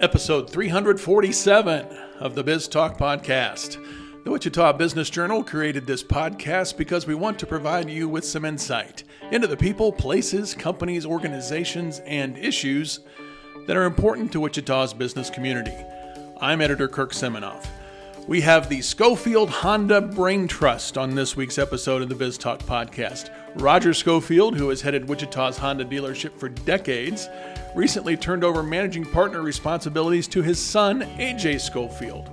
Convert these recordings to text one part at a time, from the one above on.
Episode 347 of the Biz Talk Podcast. The Wichita Business Journal created this podcast because we want to provide you with some insight into the people, places, companies, organizations, and issues that are important to Wichita's business community. I'm editor Kirk Seminoff. We have the Scholfield Honda Brain Trust on this week's episode of the Biz Talk podcast. Roger Scholfield, who has headed Wichita's Honda dealership for decades, recently turned over managing partner responsibilities to his son, AJ Scholfield,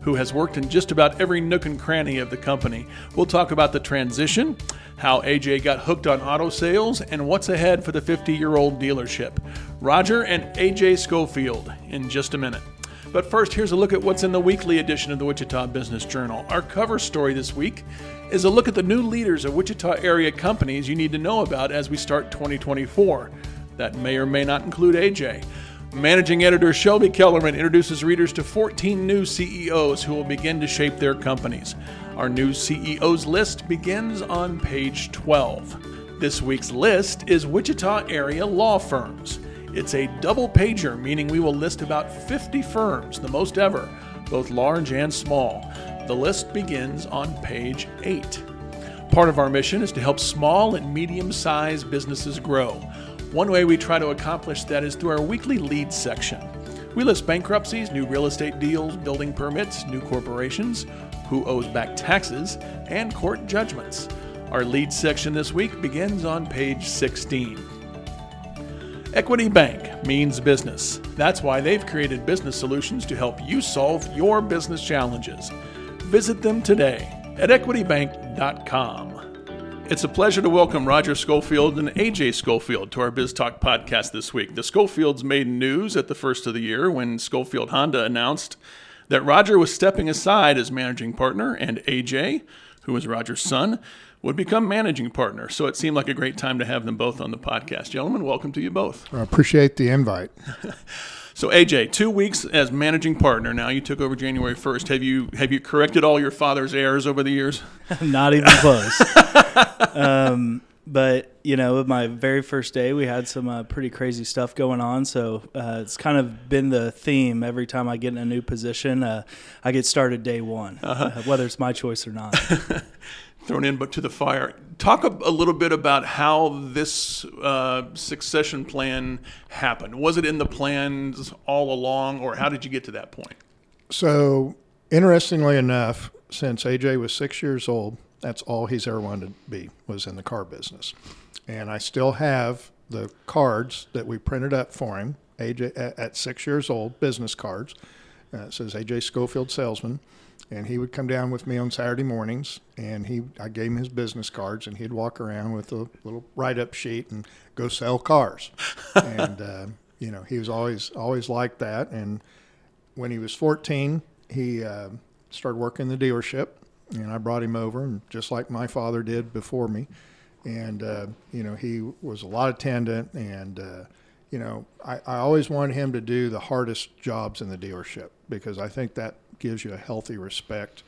who has worked in just about every nook and cranny of the company. We'll talk about the transition, how AJ got hooked on auto sales, and what's ahead for the 50 year old dealership. Roger and AJ Scholfield in just a minute. But first, here's a look at what's in the weekly edition of the Wichita Business Journal. Our cover story this week is a look at the new leaders of Wichita area companies you need to know about as we start 2024. That may or may not include AJ. Managing editor Shelby Kellerman introduces readers to 14 new CEOs who will begin to shape their companies. Our new CEOs list begins on page 12. This week's list is Wichita area law firms. It's a double pager, meaning we will list about 50 firms, the most ever, both large and small. The list begins on page 8. Part of our mission is to help small and medium sized businesses grow. One way we try to accomplish that is through our weekly lead section. We list bankruptcies, new real estate deals, building permits, new corporations, who owes back taxes, and court judgments. Our lead section this week begins on page 16. Equity Bank means business. That's why they've created business solutions to help you solve your business challenges. Visit them today at equitybank.com. It's a pleasure to welcome Roger Scholfield and AJ Scholfield to our Biz Talk podcast this week. The Scholfields made news at the first of the year when Scholfield Honda announced that Roger was stepping aside as managing partner and AJ, who is Roger's son, would become managing partner. So it seemed like a great time to have them both on the podcast. Gentlemen, welcome to you both. I appreciate the invite. so AJ, two weeks as managing partner. Now you took over January first. Have you have you corrected all your father's errors over the years? Not even close. um, but you know, my very first day, we had some uh, pretty crazy stuff going on. So uh, it's kind of been the theme every time I get in a new position. Uh, I get started day one, uh-huh. whether it's my choice or not thrown in but to the fire. Talk a, a little bit about how this uh, succession plan happened. Was it in the plans all along, or how did you get to that point? So, interestingly enough, since AJ was six years old, that's all he's ever wanted to be was in the car business, and I still have the cards that we printed up for him. AJ at, at six years old, business cards. Uh, says AJ Scholfield salesman and he would come down with me on Saturday mornings, and he I gave him his business cards, and he'd walk around with a little write-up sheet and go sell cars, and uh, you know he was always always like that. And when he was 14, he uh, started working in the dealership, and I brought him over, and just like my father did before me, and uh, you know he was a lot attendant and. Uh, you know, I, I always wanted him to do the hardest jobs in the dealership because I think that gives you a healthy respect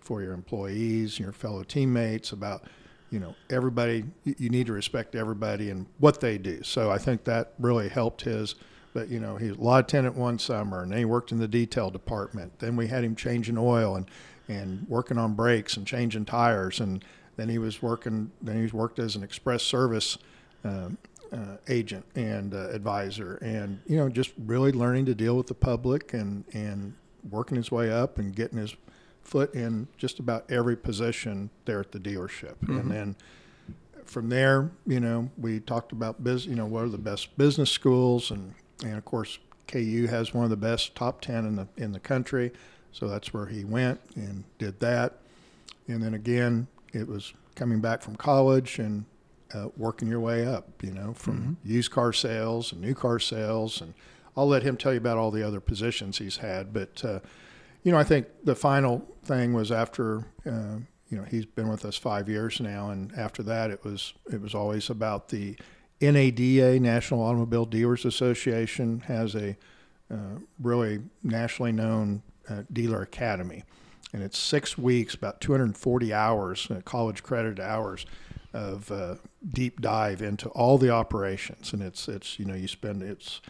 for your employees, your fellow teammates, about you know everybody. You need to respect everybody and what they do. So I think that really helped his. But you know, he was a law attendant one summer, and then he worked in the detail department. Then we had him changing oil and and working on brakes and changing tires, and then he was working. Then he worked as an express service. Uh, uh, agent and uh, advisor, and you know, just really learning to deal with the public and and working his way up and getting his foot in just about every position there at the dealership. Mm-hmm. And then from there, you know, we talked about business, you know, what are the best business schools and and of course KU has one of the best top 10 in the in the country. So that's where he went and did that. And then again, it was coming back from college and uh, working your way up, you know, from mm-hmm. used car sales and new car sales and I'll let him tell you about all the other positions he's had. But uh, you know, I think the final thing was after uh, you know he's been with us five years now, and after that it was it was always about the NADA National Automobile Dealers Association has a uh, really nationally known uh, dealer academy, and it's six weeks, about 240 hours, uh, college credit hours. Of uh, deep dive into all the operations, and it's it's you know you spend it's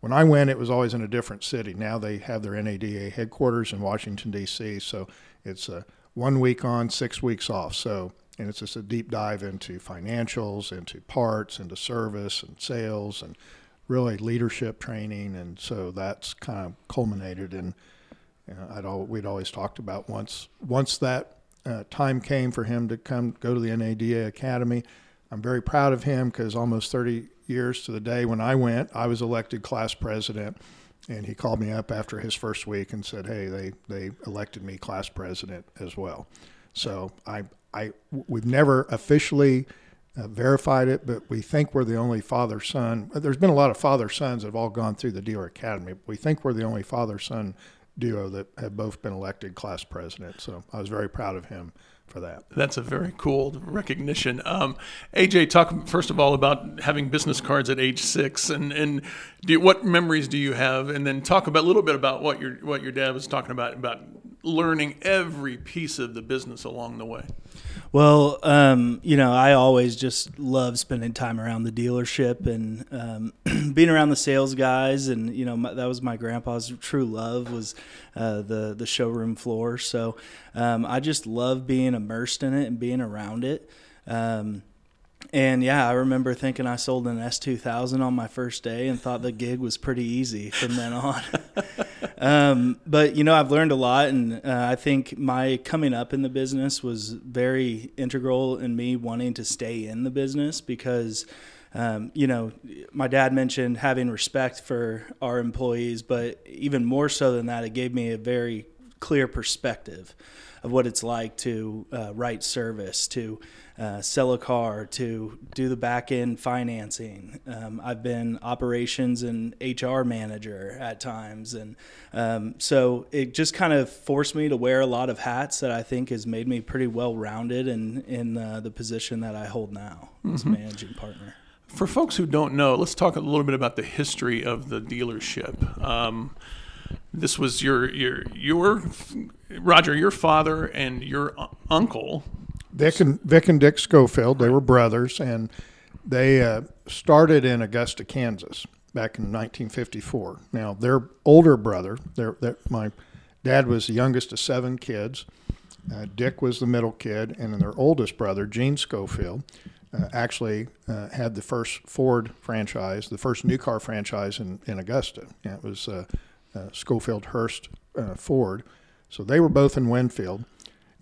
when I went, it was always in a different city. Now they have their NADA headquarters in Washington D.C. So it's a one week on, six weeks off. So and it's just a deep dive into financials, into parts, into service and sales, and really leadership training. And so that's kind of culminated in. You know, I'd all, we'd always talked about once once that uh, time came for him to come go to the NADA Academy. I'm very proud of him because almost 30 years to the day when I went, I was elected class president. And he called me up after his first week and said, "Hey, they, they elected me class president as well." So I I we've never officially uh, verified it, but we think we're the only father son. There's been a lot of father sons that have all gone through the dealer academy. But we think we're the only father son duo that have both been elected class president. So I was very proud of him for that. That's a very cool recognition. Um, AJ, talk first of all about having business cards at age six, and and do, what memories do you have, and then talk about a little bit about what your what your dad was talking about about learning every piece of the business along the way. Well, um, you know, I always just love spending time around the dealership and um, being around the sales guys, and you know, my, that was my grandpa's true love was uh, the the showroom floor. So um, I just love being immersed in it and being around it. And yeah, I remember thinking I sold an S2000 on my first day and thought the gig was pretty easy from then on. um, but, you know, I've learned a lot. And uh, I think my coming up in the business was very integral in me wanting to stay in the business because. Um, you know, my dad mentioned having respect for our employees, but even more so than that, it gave me a very clear perspective of what it's like to uh, write service, to uh, sell a car, to do the back end financing. Um, I've been operations and HR manager at times. And um, so it just kind of forced me to wear a lot of hats that I think has made me pretty well rounded in, in uh, the position that I hold now mm-hmm. as managing partner. For folks who don't know, let's talk a little bit about the history of the dealership. Um, this was your your your Roger, your father and your uncle Vic and Vic and Dick Scholfield. They were brothers, and they uh, started in Augusta, Kansas, back in 1954. Now their older brother, their, their my dad was the youngest of seven kids. Uh, Dick was the middle kid, and their oldest brother, Gene Scholfield, uh, actually uh, had the first Ford franchise, the first new car franchise in, in Augusta. it was uh, uh, Scholfield Hurst Ford. So they were both in Winfield.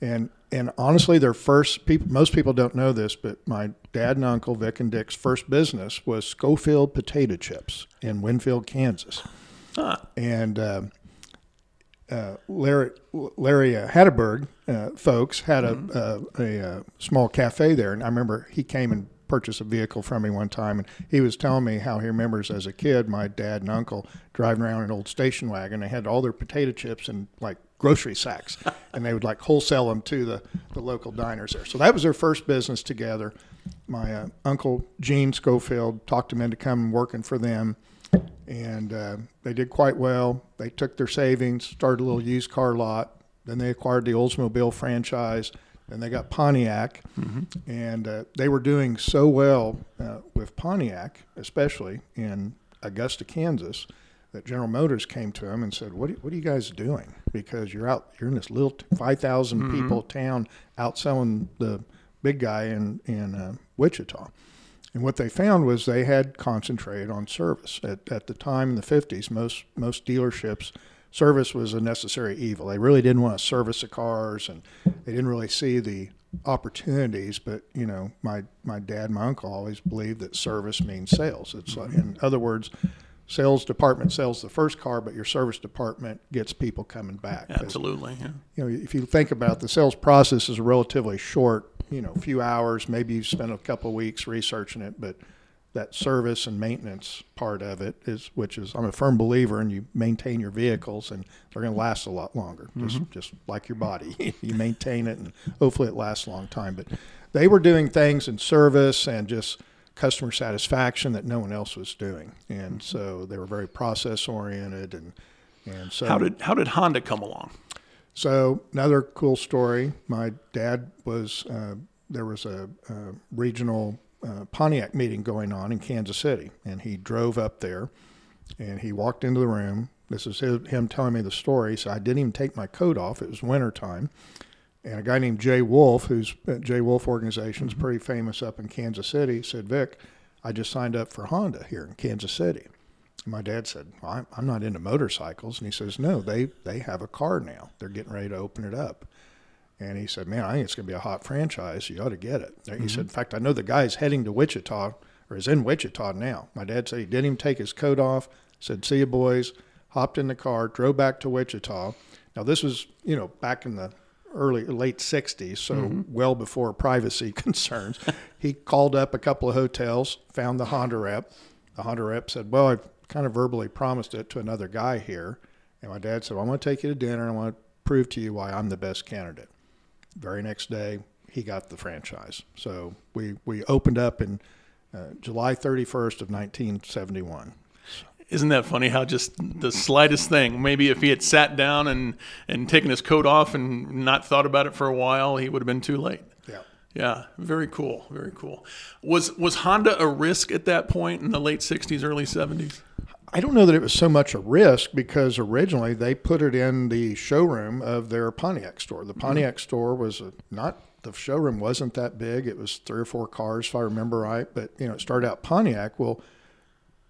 And and honestly, their first people, most people don't know this, but my dad and uncle Vic and Dick's first business was Scholfield Potato Chips in Winfield, Kansas. Huh. And uh, uh, Larry, Larry uh, Hatterberg uh, folks had a, mm-hmm. a, a, small cafe there, and I remember he came and purchased a vehicle from me one time, and he was telling me how he remembers as a kid my dad and uncle driving around an old station wagon. They had all their potato chips and like grocery sacks, and they would like wholesale them to the, the local diners there. So that was their first business together. My uh, uncle Gene Scholfield talked them into coming working for them, and uh, they did quite well. They took their savings, started a little used car lot. Then they acquired the Oldsmobile franchise. And they got Pontiac, mm-hmm. and uh, they were doing so well uh, with Pontiac, especially in Augusta, Kansas that General Motors came to him and said, "What are, what are you guys doing? Because you're out, you're in this little five thousand mm mm-hmm. people town outselling the big guy in in uh, Wichita." And what they found was they had concentrated on service. At, at the time in the 50s, most most dealerships service was a necessary evil. They really didn't want to service the cars, and they didn't really see the opportunities. But you know, my my dad, my uncle always believed that service means sales. It's like, in other words, sales department sells the first car, but your service department gets people coming back. Absolutely. Yeah. You know, if you think about it, the sales process is relatively short. You know, a few hours. Maybe you spend a couple of weeks researching it, but that service and maintenance part of it is, which is, I'm a firm believer, and you maintain your vehicles, and they're going to last a lot longer. Mm-hmm. Just, just like your body, you maintain it, and hopefully it lasts a long time. But they were doing things in service and just customer satisfaction that no one else was doing, and so they were very process oriented. And and so how did how did Honda come along? So another cool story. My dad was uh, there was a, a regional uh, Pontiac meeting going on in Kansas City, and he drove up there, and he walked into the room. This is his, him telling me the story. So I didn't even take my coat off. It was winter time, and a guy named Jay Wolfe, who's Jay Wolfe Organization, is pretty famous up in Kansas City, said, "Vic, I just signed up for Honda here in Kansas City." And my dad said, well, I'm not into motorcycles. And he says, No, they, they have a car now. They're getting ready to open it up. And he said, Man, I think it's going to be a hot franchise. You ought to get it. He mm-hmm. said, In fact, I know the guy's heading to Wichita or is in Wichita now. My dad said he didn't even take his coat off, said, See you, boys, hopped in the car, drove back to Wichita. Now, this was, you know, back in the early late 60s so mm-hmm. well before privacy concerns he called up a couple of hotels found the honda rep the honda rep said well i've kind of verbally promised it to another guy here. And my dad said, well, I want to take you to dinner and I want to prove to you why I'm the best candidate. Very next day, he got the franchise. So we, we opened up in uh, July 31st of 1971. Isn't that funny how just the slightest thing, maybe if he had sat down and, and taken his coat off and not thought about it for a while, he would have been too late. Yeah. Yeah, very cool, very cool. Was was Honda a risk at that point in the late '60s, early '70s? I don't know that it was so much a risk because originally they put it in the showroom of their Pontiac store. The mm-hmm. Pontiac mm-hmm. store was a, not the showroom wasn't that big. It was three or four cars, if I remember right. But you know, it started out Pontiac. Well,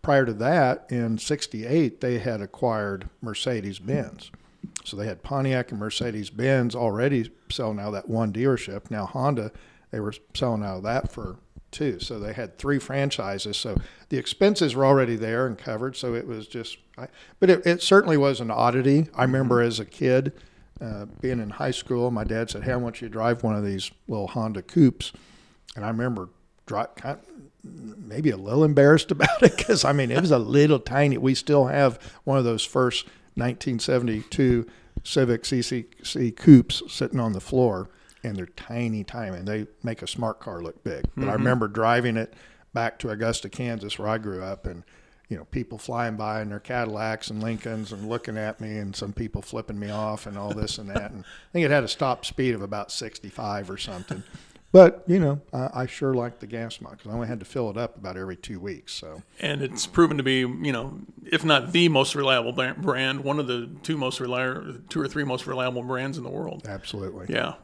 prior to that, in '68, they had acquired Mercedes Benz. So they had Pontiac and Mercedes Benz already selling out that one dealership. Now Honda, they were selling out of that for two. So they had three franchises. So the expenses were already there and covered. So it was just, I, but it, it, certainly was an oddity. I remember as a kid uh, being in high school, my dad said, Hey, I want you to drive one of these little Honda coupes. And I remember kind of, maybe a little embarrassed about it because I mean, it was a little tiny. We still have one of those first 1972 Civic CCC coupes sitting on the floor and they're tiny, tiny, and they make a smart car look big. But mm-hmm. I remember driving it back to Augusta, Kansas, where I grew up, and you know, people flying by in their Cadillacs and Lincolns and looking at me, and some people flipping me off and all this and that. And I think it had a stop speed of about 65 or something. But you know, I, I sure like the gas mug because I only had to fill it up about every two weeks. So and it's proven to be, you know, if not the most reliable brand, one of the two most reliable, two or three most reliable brands in the world. Absolutely. Yeah.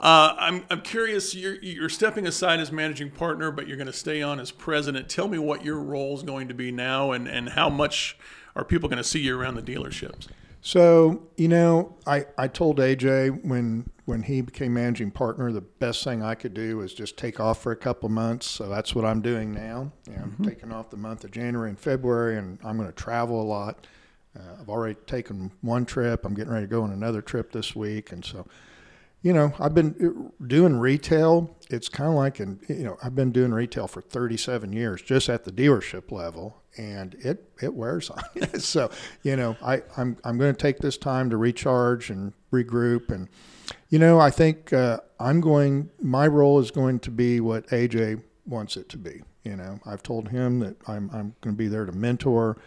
Uh, I'm I'm curious. You're you're stepping aside as managing partner, but you're going to stay on as president. Tell me what your role is going to be now, and and how much are people going to see you around the dealerships? So, you know, I, I told AJ when when he became managing partner, the best thing I could do was just take off for a couple months. So that's what I'm doing now. I'm mm-hmm. taking off the month of January and February, and I'm going to travel a lot. Uh, I've already taken one trip. I'm getting ready to go on another trip this week, and so, you know, I've been doing retail. It's kind of like, in, you know, I've been doing retail for 37 years, just at the dealership level, and it it wears on you. so you know I I'm I'm going to take this time to recharge and regroup and you know I think uh, I'm going my role is going to be what AJ wants it to be. You know I've told him that I'm I'm going to be there to mentor.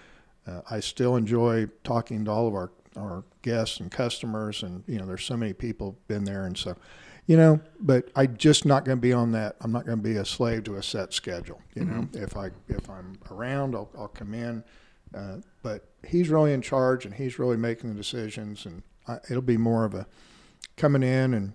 Uh, I still enjoy talking to all of our our guests and customers and you know there's so many people been there and so you know, but I'm just not going to be on that. I'm not going to be a slave to a set schedule. You know, mm-hmm. if I if I'm around, I'll, I'll come in. Uh, but he's really in charge, and he's really making the decisions, and I, it'll be more of a coming in and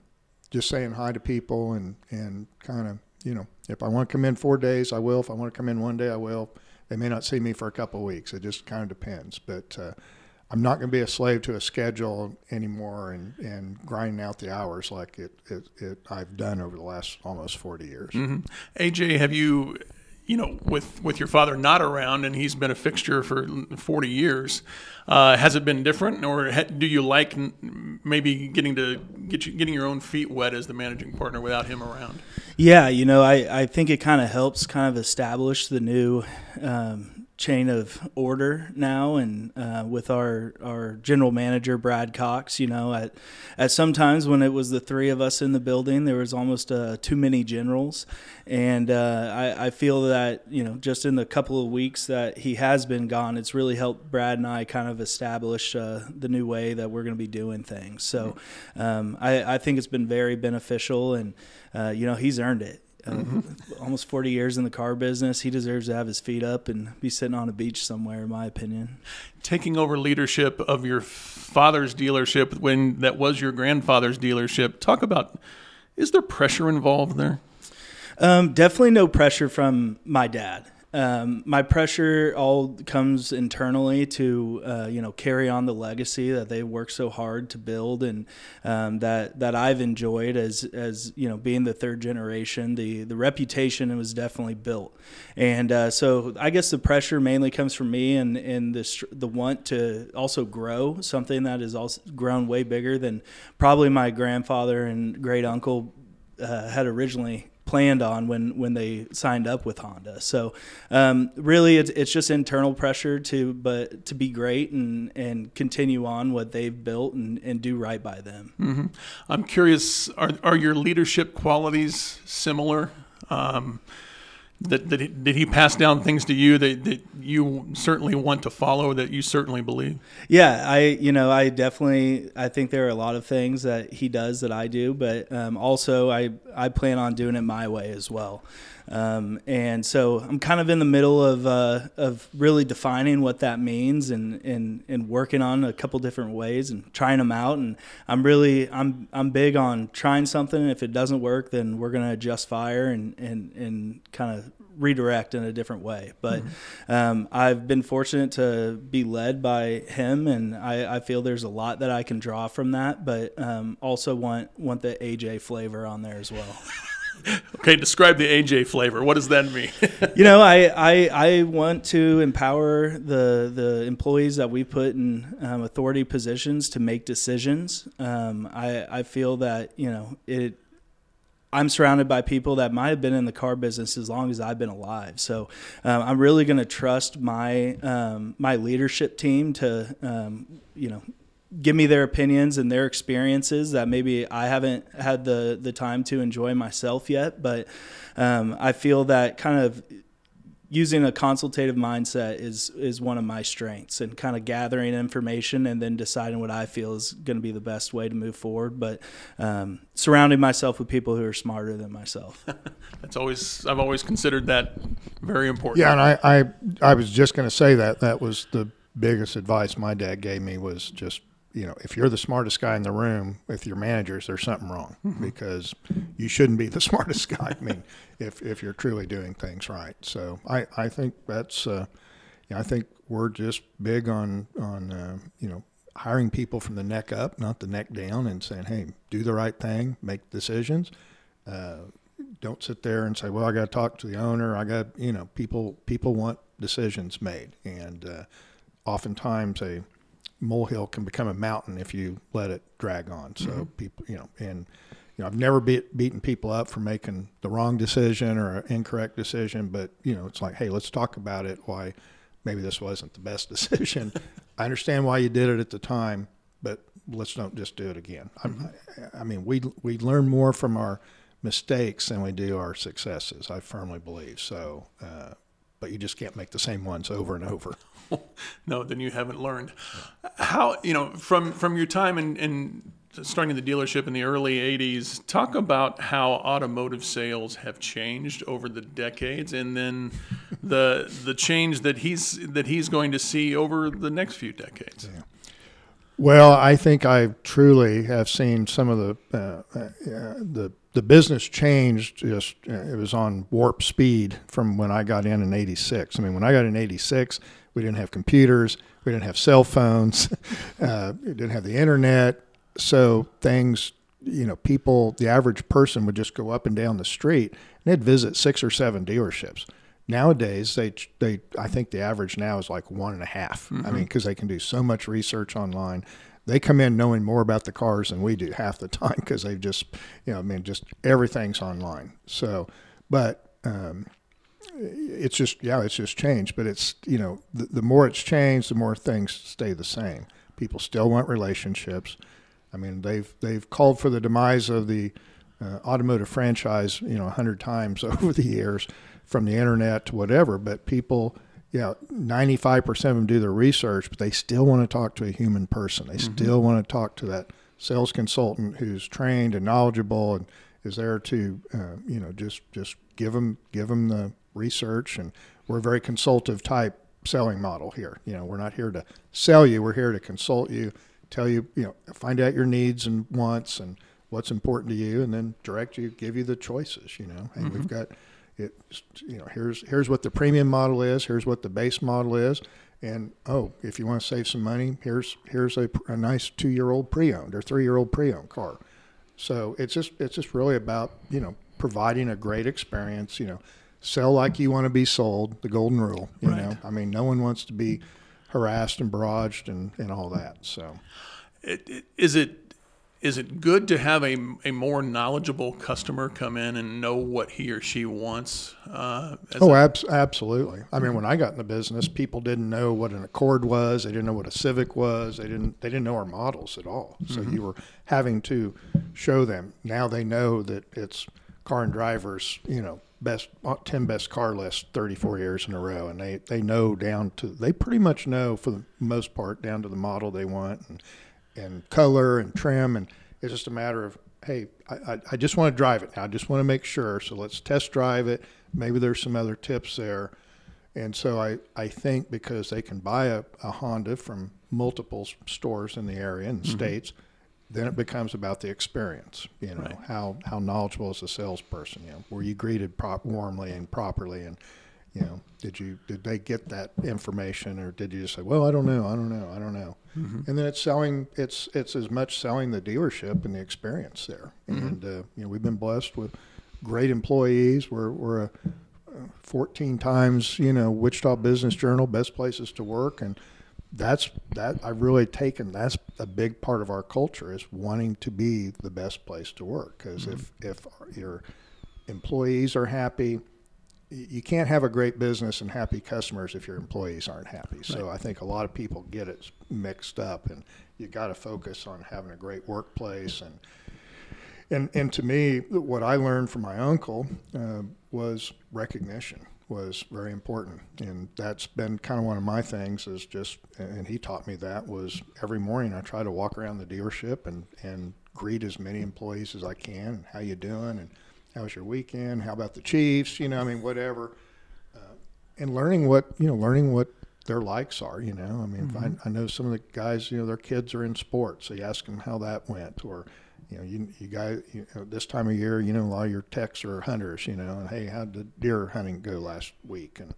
just saying hi to people, and and kind of you know, if I want to come in four days, I will. If I want to come in one day, I will. They may not see me for a couple of weeks. It just kind of depends, but. Uh, I'm not going to be a slave to a schedule anymore and, and grinding out the hours like it, it, it I've done over the last almost 40 years. Mm-hmm. AJ, have you, you know, with, with your father not around and he's been a fixture for 40 years, uh, has it been different or do you like maybe getting to get you, getting your own feet wet as the managing partner without him around? Yeah, you know, I, I think it kind of helps kind of establish the new, um, chain of order now and uh, with our our general manager Brad Cox you know at at some times when it was the three of us in the building there was almost uh, too many generals. And uh, I, I feel that you know just in the couple of weeks that he has been gone it's really helped Brad and I kind of establish uh, the new way that we're going to be doing things. So um, I, I think it's been very beneficial and uh, you know he's earned it mm-hmm. almost 40 years in the car business. He deserves to have his feet up and be sitting on a beach somewhere, in my opinion. Taking over leadership of your father's dealership when that was your grandfather's dealership, talk about is there pressure involved there? Um, definitely no pressure from my dad. Um, my pressure all comes internally to uh, you know carry on the legacy that they worked so hard to build and um, that that I've enjoyed as as you know being the third generation. The the reputation was definitely built, and uh, so I guess the pressure mainly comes from me and and the the want to also grow something that has also grown way bigger than probably my grandfather and great uncle uh, had originally planned on when when they signed up with Honda. So um, really, it's it's just internal pressure to but to be great and and continue on what they've built and, and do right by them. Mm-hmm. I'm curious, are are your leadership qualities similar? Um, that, that he, did he pass down things to you that, that you certainly want to follow that you certainly believe? Yeah i you know i definitely i think there are a lot of things that he does that i do but um, also i i plan on doing it my way as well um, and so I'm kind of in the middle of uh, of really defining what that means and, and and working on a couple different ways and trying them out. And I'm really I'm I'm big on trying something. If it doesn't work, then we're gonna adjust fire and and and kind of redirect in a different way. But mm-hmm. um, I've been fortunate to be led by him, and I, I, feel there's a lot that I can draw from that. But um, also want want the AJ flavor on there as well. okay, describe the AJ flavor. What does that mean? you know, I, I I want to empower the the employees that we put in um, authority positions to make decisions. Um, I I feel that you know it. I'm surrounded by people that might have been in the car business as long as I've been alive. So um, I'm really going to trust my um, my leadership team to um, you know give me their opinions and their experiences that maybe I haven't had the the time to enjoy myself yet. But um, I feel that kind of using a consultative mindset is is one of my strengths and kind of gathering information and then deciding what I feel is going to be the best way to move forward but um, surrounding myself with people who are smarter than myself that's always I've always considered that very important yeah and I I, I was just going to say that that was the biggest advice my dad gave me was just you know, if you're the smartest guy in the room with your managers, there's something wrong mm-hmm. because you shouldn't be the smartest guy. I mean, if, if you're truly doing things right. So I, I think that's, uh, you know, I think we're just big on, on, uh, you know, hiring people from the neck up, not the neck down and saying, Hey, do the right thing, make decisions. Uh, don't sit there and say, well, I got to talk to the owner. I got, you know, people, people want decisions made. And, uh, oftentimes a, molehill can become a mountain if you let it drag on. So mm-hmm. people, you know, and you know, I've never beat, beaten people up for making the wrong decision or an incorrect decision, but you know, it's like, hey, let's talk about it. Why maybe this wasn't the best decision. I understand why you did it at the time, but let's don't just do it again. Mm-hmm. I, I mean, we we learn more from our mistakes than we do our successes. I firmly believe so. Uh, but you just can't make the same ones over and over. no, then you haven't learned. How you know from from your time in, in starting the dealership in the early '80s? Talk about how automotive sales have changed over the decades, and then the the change that he's that he's going to see over the next few decades. Yeah. Well, I think I truly have seen some of the uh, uh, the the business changed just uh, it was on warp speed from when I got in in 86. I mean, when I got in 86, we didn't have computers, we didn't have cell phones, uh, we didn't have the internet. So things, you know, people, the average person would just go up and down the street and they'd visit six or seven dealerships. Nowadays, they they I think the average now is like one and a half. Mm-hmm. I mean, because they can do so much research online they come in knowing more about the cars than we do half the time because they've just, you know, I mean, just everything's online. So, but um, it's just yeah, it's just changed. But it's you know the, the more it's changed, the more things stay the same. People still want relationships. I mean, they've they've called for the demise of the uh, automotive franchise, you know, a hundred times over the years, from the internet to whatever. But people, yeah, ninety five percent of them do their research, but they still want to talk to a human person. They mm-hmm. still want to talk to that sales consultant who's trained and knowledgeable and is there to, uh, you know, just just give them give them the research. And we're a very consultative type selling model here. You know, we're not here to sell you. We're here to consult you, tell you, you know, find out your needs and wants and what's important to you, and then direct you, give you the choices. You know, and mm-hmm. we've got it. You know, here's here's what the premium model is. Here's what the base model is. And oh, if you want to save some money, here's here's a, a nice two year old pre owned or three year old pre owned car. So it's just it's just really about you know providing a great experience. You know, sell like you want to be sold. The golden rule. You right. know, I mean, no one wants to be harassed and barraged and, and all that. So, it, it, is it is it good to have a, a more knowledgeable customer come in and know what he or she wants? Uh, oh, a- ab- absolutely. I mean, when I got in the business, people didn't know what an Accord was. They didn't know what a Civic was. They didn't they didn't know our models at all. So mm-hmm. you were having to show them. Now they know that it's car and drivers. You know, best uh, 10 best car list 34 years in a row and they they know down to they pretty much know for the most part down to the model they want and and color and trim, and it's just a matter of hey, I, I just want to drive it now. I just want to make sure. So let's test drive it. Maybe there's some other tips there. And so I, I think because they can buy a, a Honda from multiple stores in the area and mm-hmm. states, then it becomes about the experience. You know, right. how, how knowledgeable is the salesperson? You know, were you greeted prop- warmly and properly? And you know, did you did they get that information, or did you just say, "Well, I don't know, I don't know, I don't know," mm-hmm. and then it's selling. It's it's as much selling the dealership and the experience there. Mm-hmm. And uh, you know, we've been blessed with great employees. We're we're a 14 times you know Wichita Business Journal best places to work, and that's that I've really taken. That's a big part of our culture is wanting to be the best place to work. Because mm-hmm. if if your employees are happy you can't have a great business and happy customers if your employees aren't happy. So right. I think a lot of people get it mixed up, and you got to focus on having a great workplace. And and and to me, what I learned from my uncle uh, was recognition was very important, and that's been kind of one of my things. Is just and he taught me that was every morning I try to walk around the dealership and and greet as many employees as I can. And how you doing? And how was your weekend? How about the Chiefs? You know, I mean, whatever. Uh, and learning what you know, learning what their likes are. You know, I mean, mm-hmm. I, I, know some of the guys. You know, their kids are in sports, so you ask them how that went, or you know, you you guys you know, this time of year, you know, a lot of your techs are hunters. You know, and hey, how did deer hunting go last week? And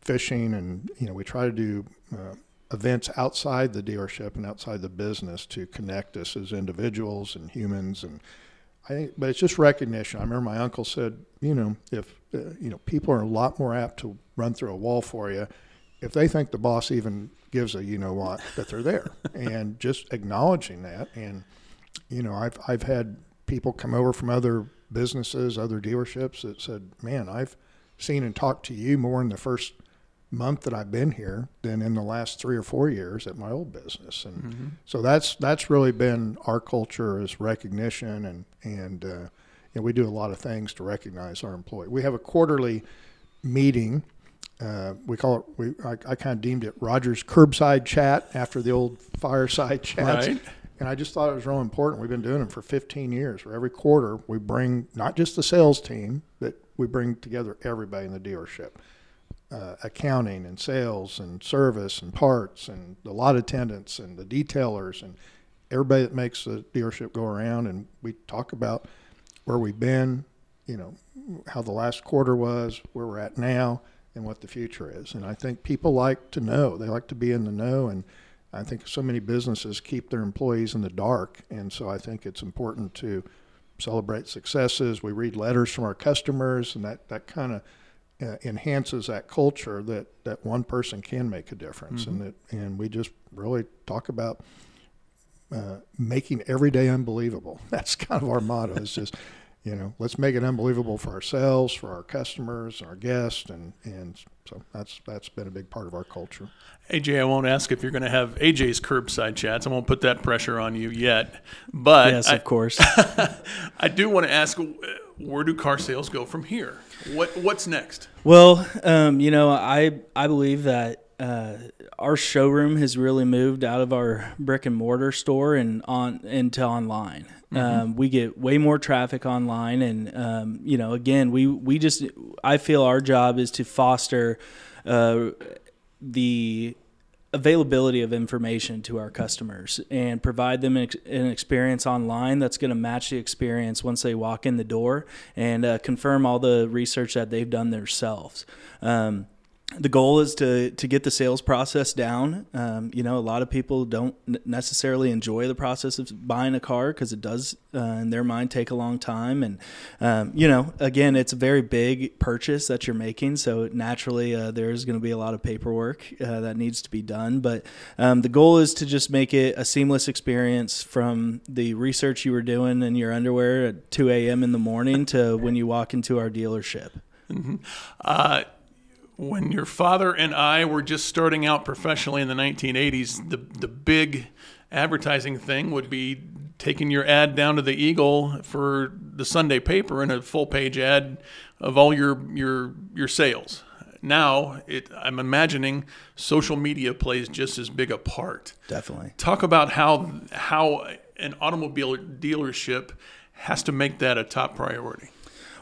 fishing, and you know, we try to do. Uh, events outside the dealership and outside the business to connect us as individuals and humans and I think, but it's just recognition. I remember my uncle said, you know, if uh, you know, people are a lot more apt to run through a wall for you if they think the boss even gives a you know what that they're there, and just acknowledging that. And you know, I've I've had people come over from other businesses, other dealerships that said, man, I've seen and talked to you more in the first month that I've been here than in the last three or four years at my old business, and mm-hmm. so that's that's really been our culture is recognition, and and uh, you know, we do a lot of things to recognize our employee. We have a quarterly meeting. Uh, we call it. We I, I kind of deemed it Rogers curbside chat after the old fireside chats. Right. And I just thought it was real important. We've been doing them for 15 years. Where every quarter we bring not just the sales team, but we bring together everybody in the dealership uh, accounting and sales and service and parts and the lot attendants and the detailers and everybody that makes the dealership go around and we talk about where we've been, you know, how the last quarter was, where we're at now, and what the future is. And I think people like to know. They like to be in the know and I think so many businesses keep their employees in the dark and so I think it's important to celebrate successes. We read letters from our customers and that, that kind of uh, enhances that culture that, that one person can make a difference, mm-hmm. and that and we just really talk about uh, making every day unbelievable. That's kind of our motto. Is just You know, let's make it unbelievable for ourselves, for our customers, our guests, and and so that's that's been a big part of our culture. AJ, I won't ask if you're going to have AJ's curbside chats. I won't put that pressure on you yet. But yes, I, of course. I do want to ask, where do car sales go from here? What what's next? Well, um, you know, I I believe that uh, our showroom has really moved out of our brick and mortar store and on into online. Mm-hmm. Um, we get way more traffic online, and um, you know, again, we we just I feel our job is to foster uh, the availability of information to our customers and provide them an, experience online that's going to match the experience once they walk in the door and uh, confirm all the research that they've done themselves. Um, the goal is to to get the sales process down. Um, you know, a lot of people don't necessarily enjoy the process of buying a car because it does, uh, in their mind, take a long time. And um, you know, again, it's a very big purchase that you're making, so naturally uh, there's going to be a lot of paperwork uh, that needs to be done. But um, the goal is to just make it a seamless experience from the research you were doing in your underwear at 2 a.m. in the morning to when you walk into our dealership. Mm-hmm. When your father and I were just starting out professionally in the 1980s, the the big advertising thing would be taking your ad down to the Eagle for the Sunday paper and a full page ad of all your your your sales. Now, it, I'm imagining social media plays just as big a part. Definitely. Talk about how how an automobile dealership has to make that a top priority.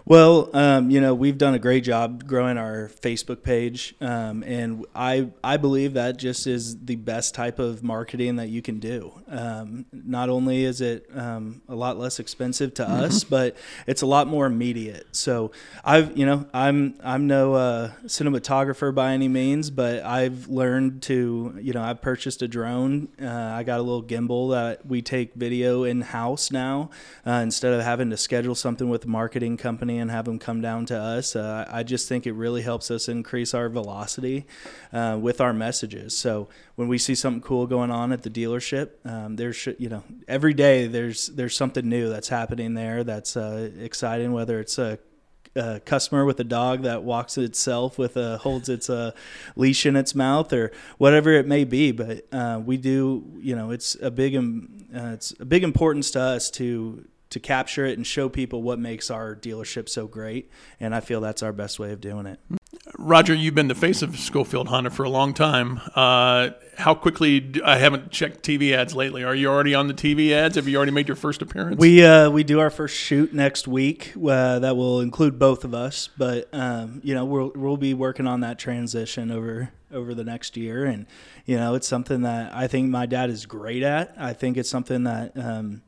Well, um, you know, we've done a great job growing our Facebook page, um, and I I believe that just is the best type of marketing that you can do. Um, not only is it um, a lot less expensive to mm-hmm. us, but it's a lot more immediate. So I've you know I'm I'm no uh, cinematographer by any means, but I've learned to you know I've purchased a drone. Uh, I got a little gimbal that we take video in house now uh, instead of having to schedule something with a marketing company and have them come down to us. Uh, I just think it really helps us increase our velocity uh, with our messages. So when we see something cool going on at the dealership, um, there's you know every day there's there's something new that's happening there that's uh, exciting. Whether it's a a customer with a dog that walks itself with a holds its uh, leash in its mouth or whatever it may be. But uh, we do, you know, it's a big um, uh, it's a big importance to us to to capture it and show people what makes our dealership so great. And I feel that's our best way of doing it. Roger, you've been the face of Scholfield Honda for a long time. Uh, how quickly? Do, I haven't checked TV ads lately. Are you already on the TV ads? Have you already made your first appearance? We uh, we do our first shoot next week. Uh, that will include both of us, but um, you know we'll we'll be working on that transition over over the next year, and you know it's something that I think my dad is great at. I think it's something that. Um,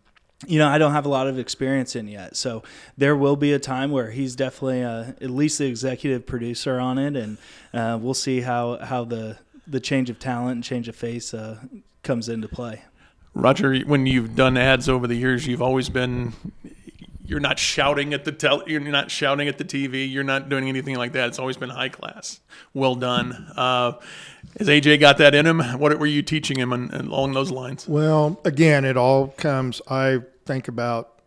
you know, I don't have a lot of experience in yet. So there will be a time where he's definitely uh, at least the executive producer on it, and uh, we'll see how how the the change of talent and change of face uh, comes into play. Roger, when you've done ads over the years, you've always been you're not shouting at the tel- you're not shouting at the TV. You're not doing anything like that. It's always been high class. Well done. Uh, has AJ got that in him? What were you teaching him on, along those lines? Well, again, it all comes. I think about.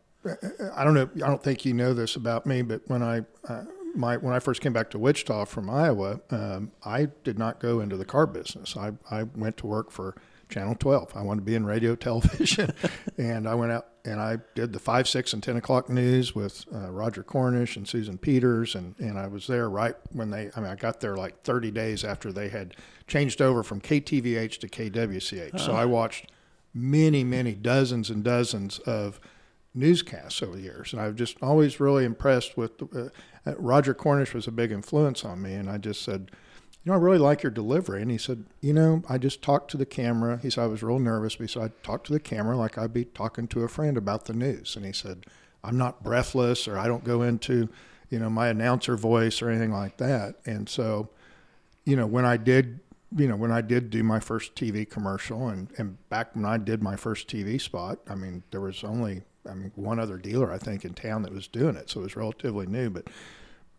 I don't know. I don't think you know this about me, but when I uh, my when I first came back to Wichita from Iowa, um, I did not go into the car business. I I went to work for Channel 12. I wanted to be in radio television, and I went out and I did the five, six, and ten o'clock news with uh, Roger Cornish and Susan Peters, and and I was there right when they. I mean, I got there like 30 days after they had changed over from KTVH to KWCH. So I watched many, many dozens and dozens of newscasts over the years, and I've just always really impressed with. Uh, uh, Roger Cornish was a big influence on me, and I just said you know, I really like your delivery. And he said, you know, I just talked to the camera. He said, I was real nervous, but he said, I talked to the camera like I'd be talking to a friend about the news. And he said, I'm not breathless or I don't go into, you know, my announcer voice or anything like that. And so, you know, when I did, you know, when I did do my first TV commercial and, and back when I did my first TV spot, I mean, there was only, I mean, one other dealer, I think, in town that was doing it. So it was relatively new, but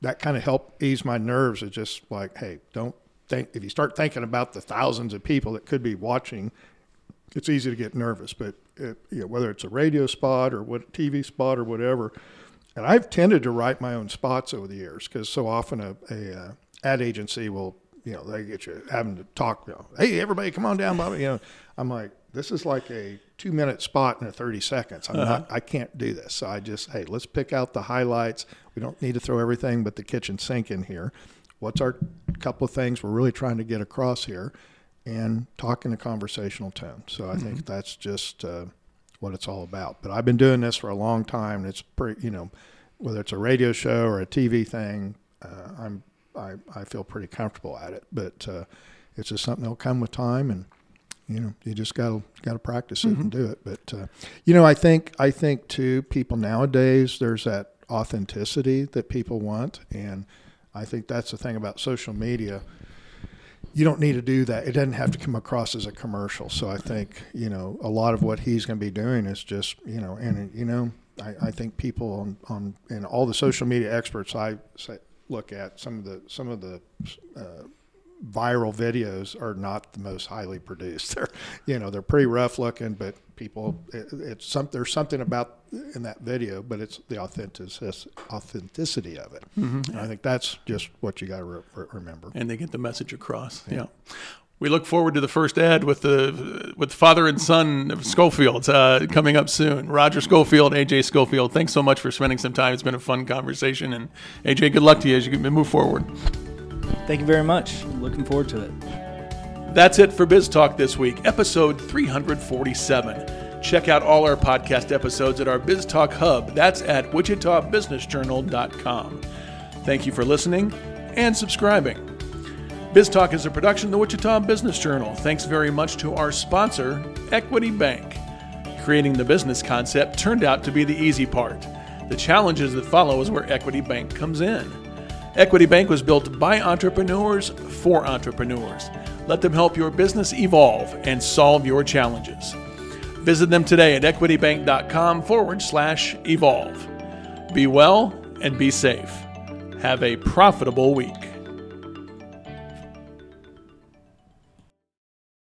that kind of helped ease my nerves. It's just like, hey, don't think if you start thinking about the thousands of people that could be watching, it's easy to get nervous. But it, you know, whether it's a radio spot or what TV spot or whatever, and I've tended to write my own spots over the years because so often a, a uh, ad agency will, you know, they get you having to talk, you know, hey, everybody, come on down, Bobby. You know, I'm like, this is like a two minute spot in a 30 seconds. I'm not, I can't do this. So I just, hey, let's pick out the highlights. We don't need to throw everything but the kitchen sink in here. What's our couple of things we're really trying to get across here? And talk in a conversational tone. So I think that's just uh, what it's all about. But I've been doing this for a long time, and it's pretty, you know, whether it's a radio show or a TV thing, uh, I'm I, I feel pretty comfortable at it. But uh, it's just something that'll come with time, and you know, you just got to got to practice it and do it. But uh, you know, I think I think too, people nowadays there's that authenticity that people want, and I think that's the thing about social media. You don't need to do that. It doesn't have to come across as a commercial. So I think you know a lot of what he's going to be doing is just you know, and you know, I, I think people on on and all the social media experts I say, look at some of the some of the uh, viral videos are not the most highly produced. They're, you know, they're pretty rough looking, but people, it, it's some, there's something about in that video, but it's the authenticity, authenticity of it. And I think that's just what you got to re- re- remember. and they get the message across. Yeah. We look forward to the first ad with the with father and son of Scholfields uh, coming up soon. Roger Scholfield, AJ Scholfield. Thanks so much for spending some time. It's been a fun conversation, and AJ, good luck to you as you move forward. Thank you very much. Looking forward to it. That's it for Biz Talk this week, episode 347. Check out all our podcast episodes at our Biz Talk hub. That's at wichitabusinessjournal.com. Thank you for listening and subscribing. Biz Talk is a production of the Wichita Business Journal. Thanks very much to our sponsor, Equity Bank. Creating the business concept turned out to be the easy part. The challenges that follow is where Equity Bank comes in. Equity Bank was built by entrepreneurs for entrepreneurs. Let them help your business evolve and solve your challenges. Visit them today at equitybank.com forward slash evolve. Be well and be safe. Have a profitable week.